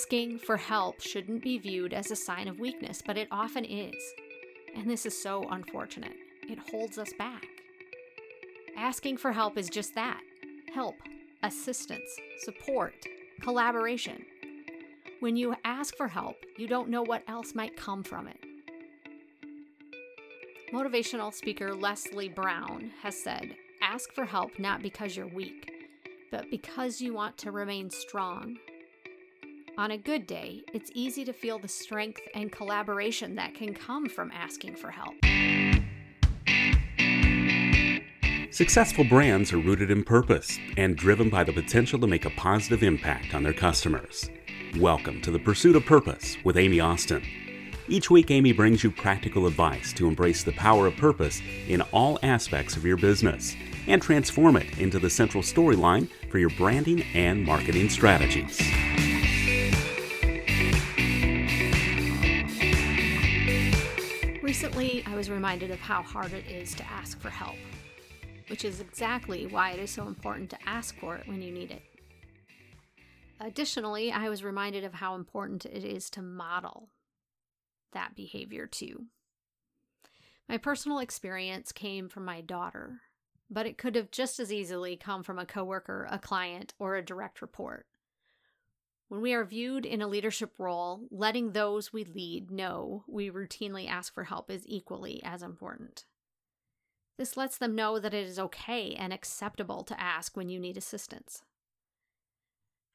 Asking for help shouldn't be viewed as a sign of weakness, but it often is. And this is so unfortunate. It holds us back. Asking for help is just that help, assistance, support, collaboration. When you ask for help, you don't know what else might come from it. Motivational speaker Leslie Brown has said ask for help not because you're weak, but because you want to remain strong. On a good day, it's easy to feel the strength and collaboration that can come from asking for help. Successful brands are rooted in purpose and driven by the potential to make a positive impact on their customers. Welcome to the Pursuit of Purpose with Amy Austin. Each week, Amy brings you practical advice to embrace the power of purpose in all aspects of your business and transform it into the central storyline for your branding and marketing strategies. Recently, I was reminded of how hard it is to ask for help, which is exactly why it is so important to ask for it when you need it. Additionally, I was reminded of how important it is to model that behavior too. My personal experience came from my daughter, but it could have just as easily come from a coworker, a client, or a direct report. When we are viewed in a leadership role, letting those we lead know we routinely ask for help is equally as important. This lets them know that it is okay and acceptable to ask when you need assistance.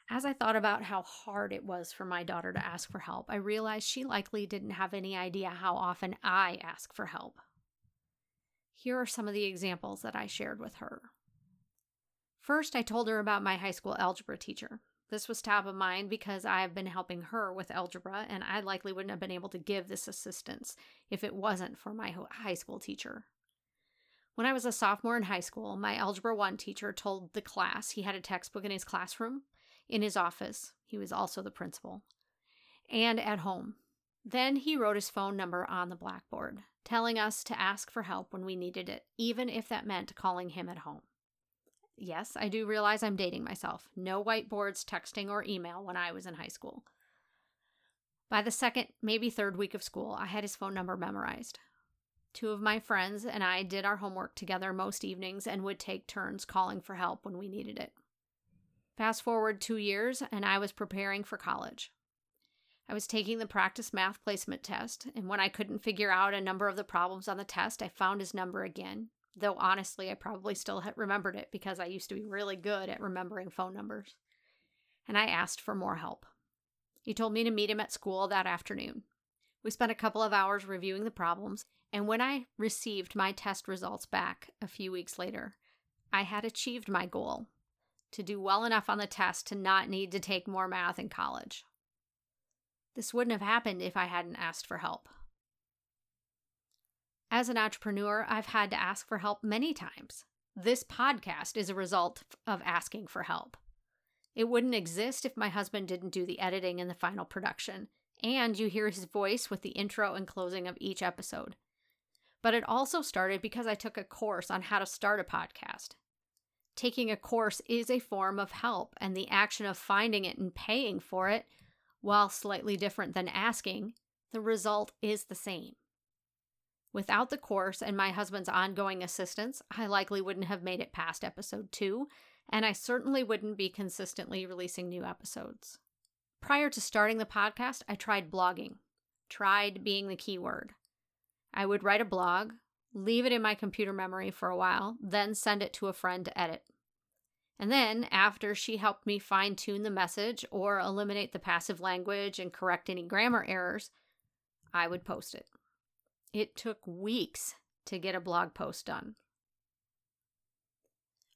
As I thought about how hard it was for my daughter to ask for help, I realized she likely didn't have any idea how often I ask for help. Here are some of the examples that I shared with her. First, I told her about my high school algebra teacher. This was top of mind because I have been helping her with algebra, and I likely wouldn't have been able to give this assistance if it wasn't for my high school teacher. When I was a sophomore in high school, my Algebra 1 teacher told the class he had a textbook in his classroom, in his office, he was also the principal, and at home. Then he wrote his phone number on the blackboard, telling us to ask for help when we needed it, even if that meant calling him at home. Yes, I do realize I'm dating myself. No whiteboards, texting, or email when I was in high school. By the second, maybe third week of school, I had his phone number memorized. Two of my friends and I did our homework together most evenings and would take turns calling for help when we needed it. Fast forward two years, and I was preparing for college. I was taking the practice math placement test, and when I couldn't figure out a number of the problems on the test, I found his number again though honestly, I probably still remembered it because I used to be really good at remembering phone numbers. And I asked for more help. He told me to meet him at school that afternoon. We spent a couple of hours reviewing the problems, and when I received my test results back a few weeks later, I had achieved my goal to do well enough on the test to not need to take more math in college. This wouldn't have happened if I hadn't asked for help. As an entrepreneur, I've had to ask for help many times. This podcast is a result of asking for help. It wouldn't exist if my husband didn't do the editing and the final production, and you hear his voice with the intro and closing of each episode. But it also started because I took a course on how to start a podcast. Taking a course is a form of help, and the action of finding it and paying for it, while slightly different than asking, the result is the same. Without the course and my husband's ongoing assistance, I likely wouldn't have made it past episode two, and I certainly wouldn't be consistently releasing new episodes. Prior to starting the podcast, I tried blogging. Tried being the key word. I would write a blog, leave it in my computer memory for a while, then send it to a friend to edit. And then, after she helped me fine tune the message or eliminate the passive language and correct any grammar errors, I would post it. It took weeks to get a blog post done.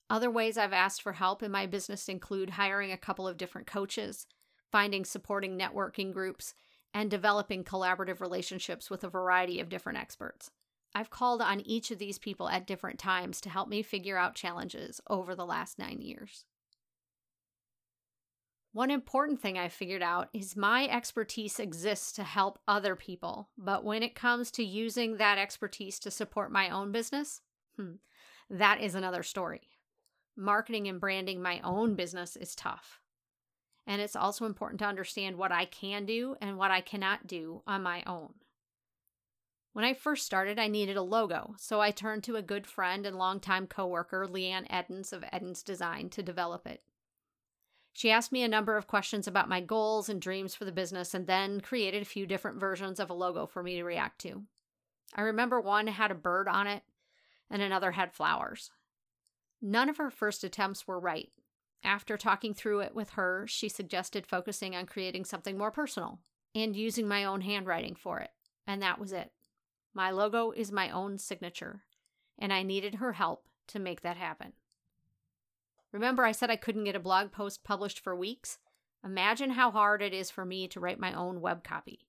Other ways I've asked for help in my business include hiring a couple of different coaches, finding supporting networking groups, and developing collaborative relationships with a variety of different experts. I've called on each of these people at different times to help me figure out challenges over the last nine years. One important thing I figured out is my expertise exists to help other people, but when it comes to using that expertise to support my own business, hmm, that is another story. Marketing and branding my own business is tough. And it's also important to understand what I can do and what I cannot do on my own. When I first started, I needed a logo, so I turned to a good friend and longtime coworker, Leanne Edens of Edens Design, to develop it. She asked me a number of questions about my goals and dreams for the business and then created a few different versions of a logo for me to react to. I remember one had a bird on it and another had flowers. None of her first attempts were right. After talking through it with her, she suggested focusing on creating something more personal and using my own handwriting for it, and that was it. My logo is my own signature, and I needed her help to make that happen. Remember, I said I couldn't get a blog post published for weeks? Imagine how hard it is for me to write my own web copy.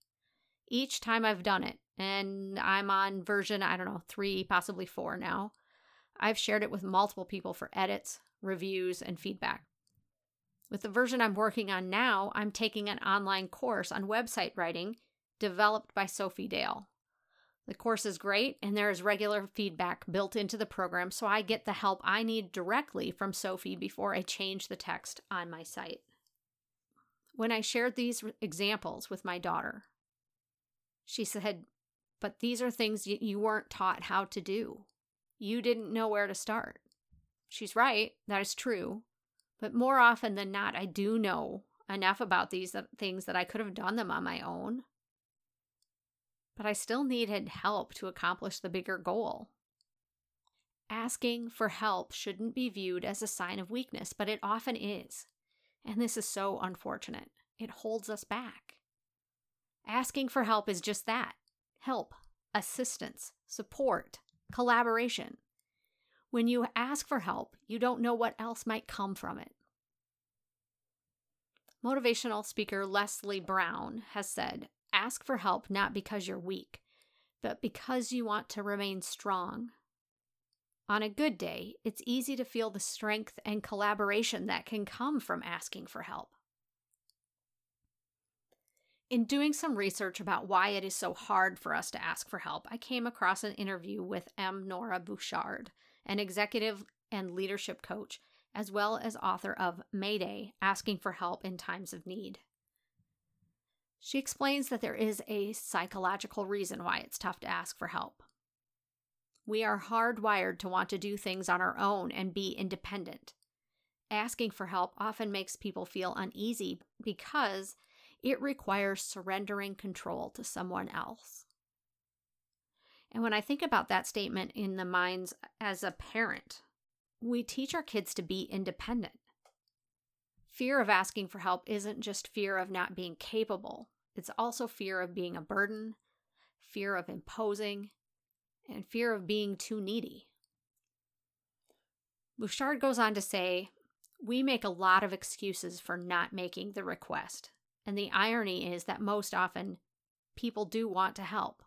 Each time I've done it, and I'm on version, I don't know, three, possibly four now, I've shared it with multiple people for edits, reviews, and feedback. With the version I'm working on now, I'm taking an online course on website writing developed by Sophie Dale. The course is great, and there is regular feedback built into the program, so I get the help I need directly from Sophie before I change the text on my site. When I shared these examples with my daughter, she said, But these are things you weren't taught how to do. You didn't know where to start. She's right, that is true. But more often than not, I do know enough about these uh, things that I could have done them on my own but I still needed help to accomplish the bigger goal. Asking for help shouldn't be viewed as a sign of weakness, but it often is. And this is so unfortunate. It holds us back. Asking for help is just that help, assistance, support, collaboration. When you ask for help, you don't know what else might come from it. Motivational speaker Leslie Brown has said Ask for help not because you're weak, but because you want to remain strong. On a good day, it's easy to feel the strength and collaboration that can come from asking for help. In doing some research about why it is so hard for us to ask for help, I came across an interview with M. Nora Bouchard, an executive and leadership coach, as well as author of Mayday Asking for Help in Times of Need. She explains that there is a psychological reason why it's tough to ask for help. We are hardwired to want to do things on our own and be independent. Asking for help often makes people feel uneasy because it requires surrendering control to someone else. And when I think about that statement in the minds as a parent, we teach our kids to be independent. Fear of asking for help isn't just fear of not being capable, it's also fear of being a burden, fear of imposing, and fear of being too needy. Bouchard goes on to say, We make a lot of excuses for not making the request. And the irony is that most often people do want to help.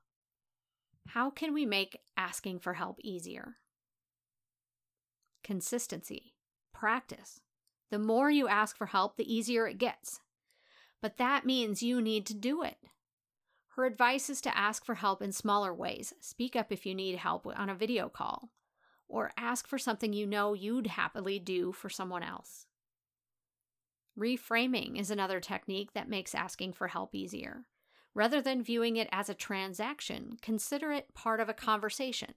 How can we make asking for help easier? Consistency, practice. The more you ask for help, the easier it gets. But that means you need to do it. Her advice is to ask for help in smaller ways. Speak up if you need help on a video call, or ask for something you know you'd happily do for someone else. Reframing is another technique that makes asking for help easier. Rather than viewing it as a transaction, consider it part of a conversation.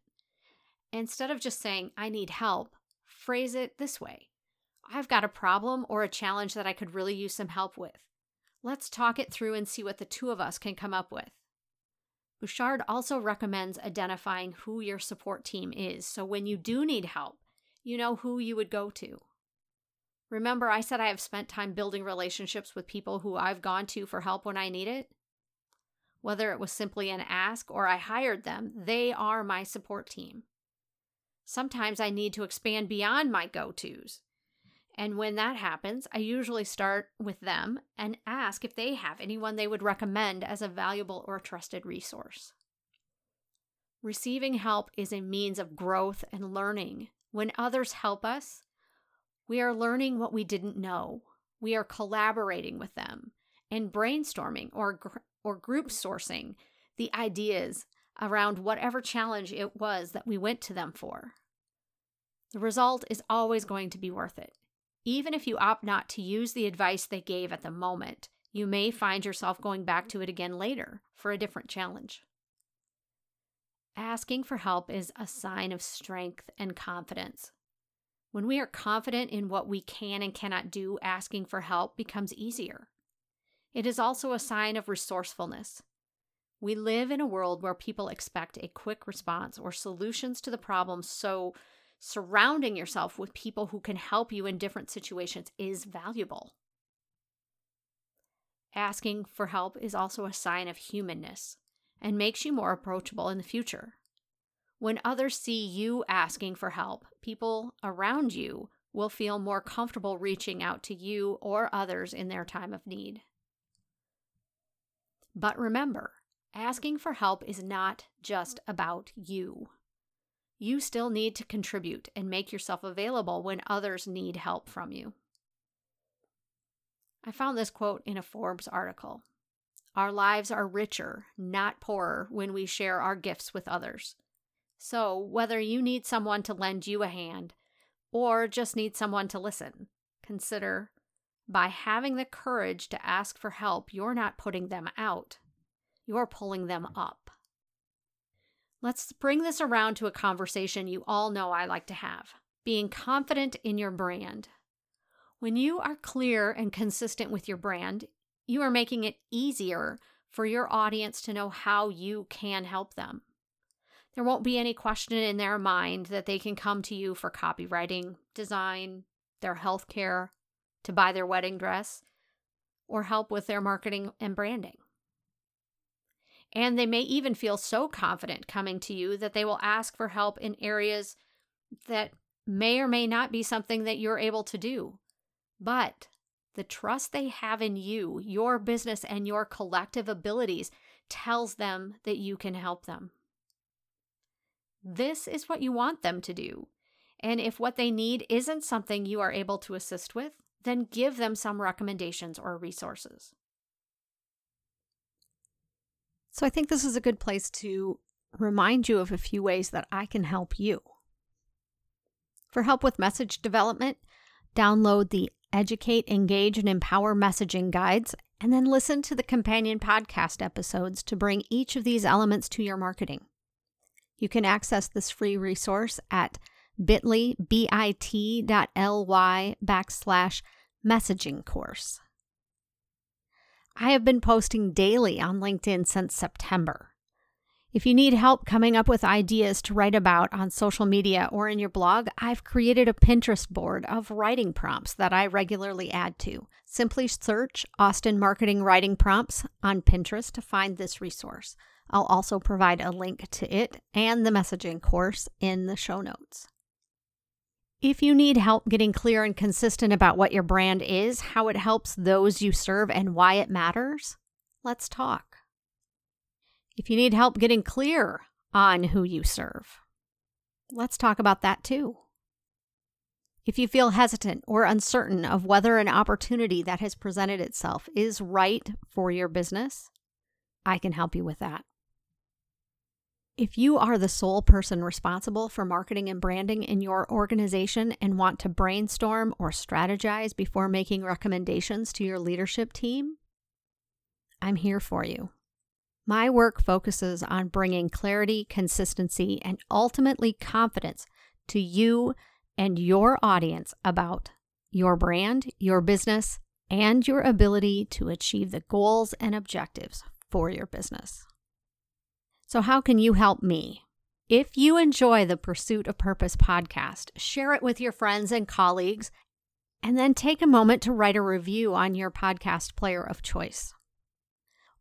Instead of just saying, I need help, phrase it this way I've got a problem or a challenge that I could really use some help with. Let's talk it through and see what the two of us can come up with. Bouchard also recommends identifying who your support team is so when you do need help, you know who you would go to. Remember, I said I have spent time building relationships with people who I've gone to for help when I need it? Whether it was simply an ask or I hired them, they are my support team. Sometimes I need to expand beyond my go tos. And when that happens, I usually start with them and ask if they have anyone they would recommend as a valuable or trusted resource. Receiving help is a means of growth and learning. When others help us, we are learning what we didn't know. We are collaborating with them and brainstorming or, or group sourcing the ideas around whatever challenge it was that we went to them for. The result is always going to be worth it Even if you opt not to use the advice they gave at the moment, you may find yourself going back to it again later for a different challenge. Asking for help is a sign of strength and confidence. When we are confident in what we can and cannot do, asking for help becomes easier. It is also a sign of resourcefulness. We live in a world where people expect a quick response or solutions to the problems, so surrounding yourself with people who can help you in different situations is valuable. Asking for help is also a sign of humanness and makes you more approachable in the future. When others see you asking for help, people around you will feel more comfortable reaching out to you or others in their time of need. But remember, asking for help is not just about you. You still need to contribute and make yourself available when others need help from you. I found this quote in a Forbes article. Our lives are richer, not poorer, when we share our gifts with others. So, whether you need someone to lend you a hand or just need someone to listen, consider by having the courage to ask for help, you're not putting them out, you're pulling them up. Let's bring this around to a conversation you all know I like to have being confident in your brand. When you are clear and consistent with your brand, you are making it easier for your audience to know how you can help them. There won't be any question in their mind that they can come to you for copywriting, design, their health care, to buy their wedding dress, or help with their marketing and branding. And they may even feel so confident coming to you that they will ask for help in areas that may or may not be something that you're able to do. But the trust they have in you, your business, and your collective abilities tells them that you can help them. This is what you want them to do. And if what they need isn't something you are able to assist with, then give them some recommendations or resources. So I think this is a good place to remind you of a few ways that I can help you. For help with message development, download the Educate, Engage, and Empower messaging guides, and then listen to the companion podcast episodes to bring each of these elements to your marketing. You can access this free resource at bit.ly, bit.ly backslash messaging course. I have been posting daily on LinkedIn since September. If you need help coming up with ideas to write about on social media or in your blog, I've created a Pinterest board of writing prompts that I regularly add to. Simply search Austin Marketing Writing Prompts on Pinterest to find this resource. I'll also provide a link to it and the messaging course in the show notes. If you need help getting clear and consistent about what your brand is, how it helps those you serve, and why it matters, let's talk. If you need help getting clear on who you serve, let's talk about that too. If you feel hesitant or uncertain of whether an opportunity that has presented itself is right for your business, I can help you with that. If you are the sole person responsible for marketing and branding in your organization and want to brainstorm or strategize before making recommendations to your leadership team, I'm here for you. My work focuses on bringing clarity, consistency, and ultimately confidence to you and your audience about your brand, your business, and your ability to achieve the goals and objectives for your business. So, how can you help me? If you enjoy the Pursuit of Purpose podcast, share it with your friends and colleagues, and then take a moment to write a review on your podcast player of choice.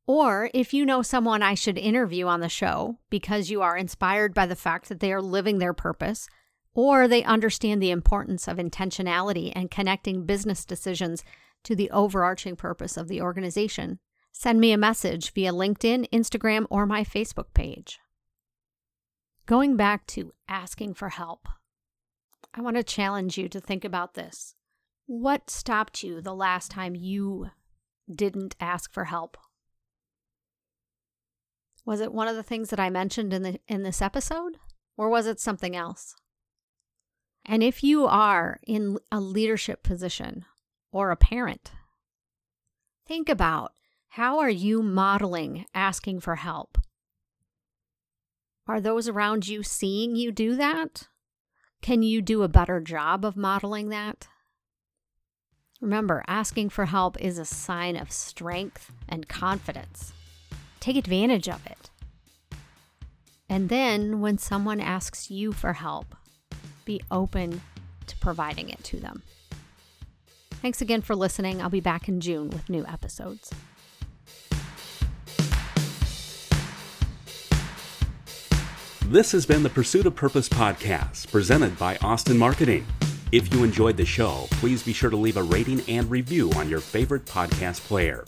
Or if you know someone I should interview on the show because you are inspired by the fact that they are living their purpose, or they understand the importance of intentionality and connecting business decisions to the overarching purpose of the organization, Send me a message via LinkedIn, Instagram, or my Facebook page. Going back to asking for help, I want to challenge you to think about this. What stopped you the last time you didn't ask for help? Was it one of the things that I mentioned in the in this episode or was it something else? And if you are in a leadership position or a parent, think about how are you modeling asking for help? Are those around you seeing you do that? Can you do a better job of modeling that? Remember, asking for help is a sign of strength and confidence. Take advantage of it. And then, when someone asks you for help, be open to providing it to them. Thanks again for listening. I'll be back in June with new episodes. This has been the Pursuit of Purpose podcast presented by Austin Marketing. If you enjoyed the show, please be sure to leave a rating and review on your favorite podcast player.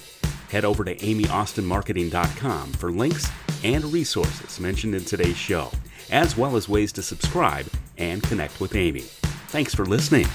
Head over to amyaustinmarketing.com for links and resources mentioned in today's show, as well as ways to subscribe and connect with Amy. Thanks for listening.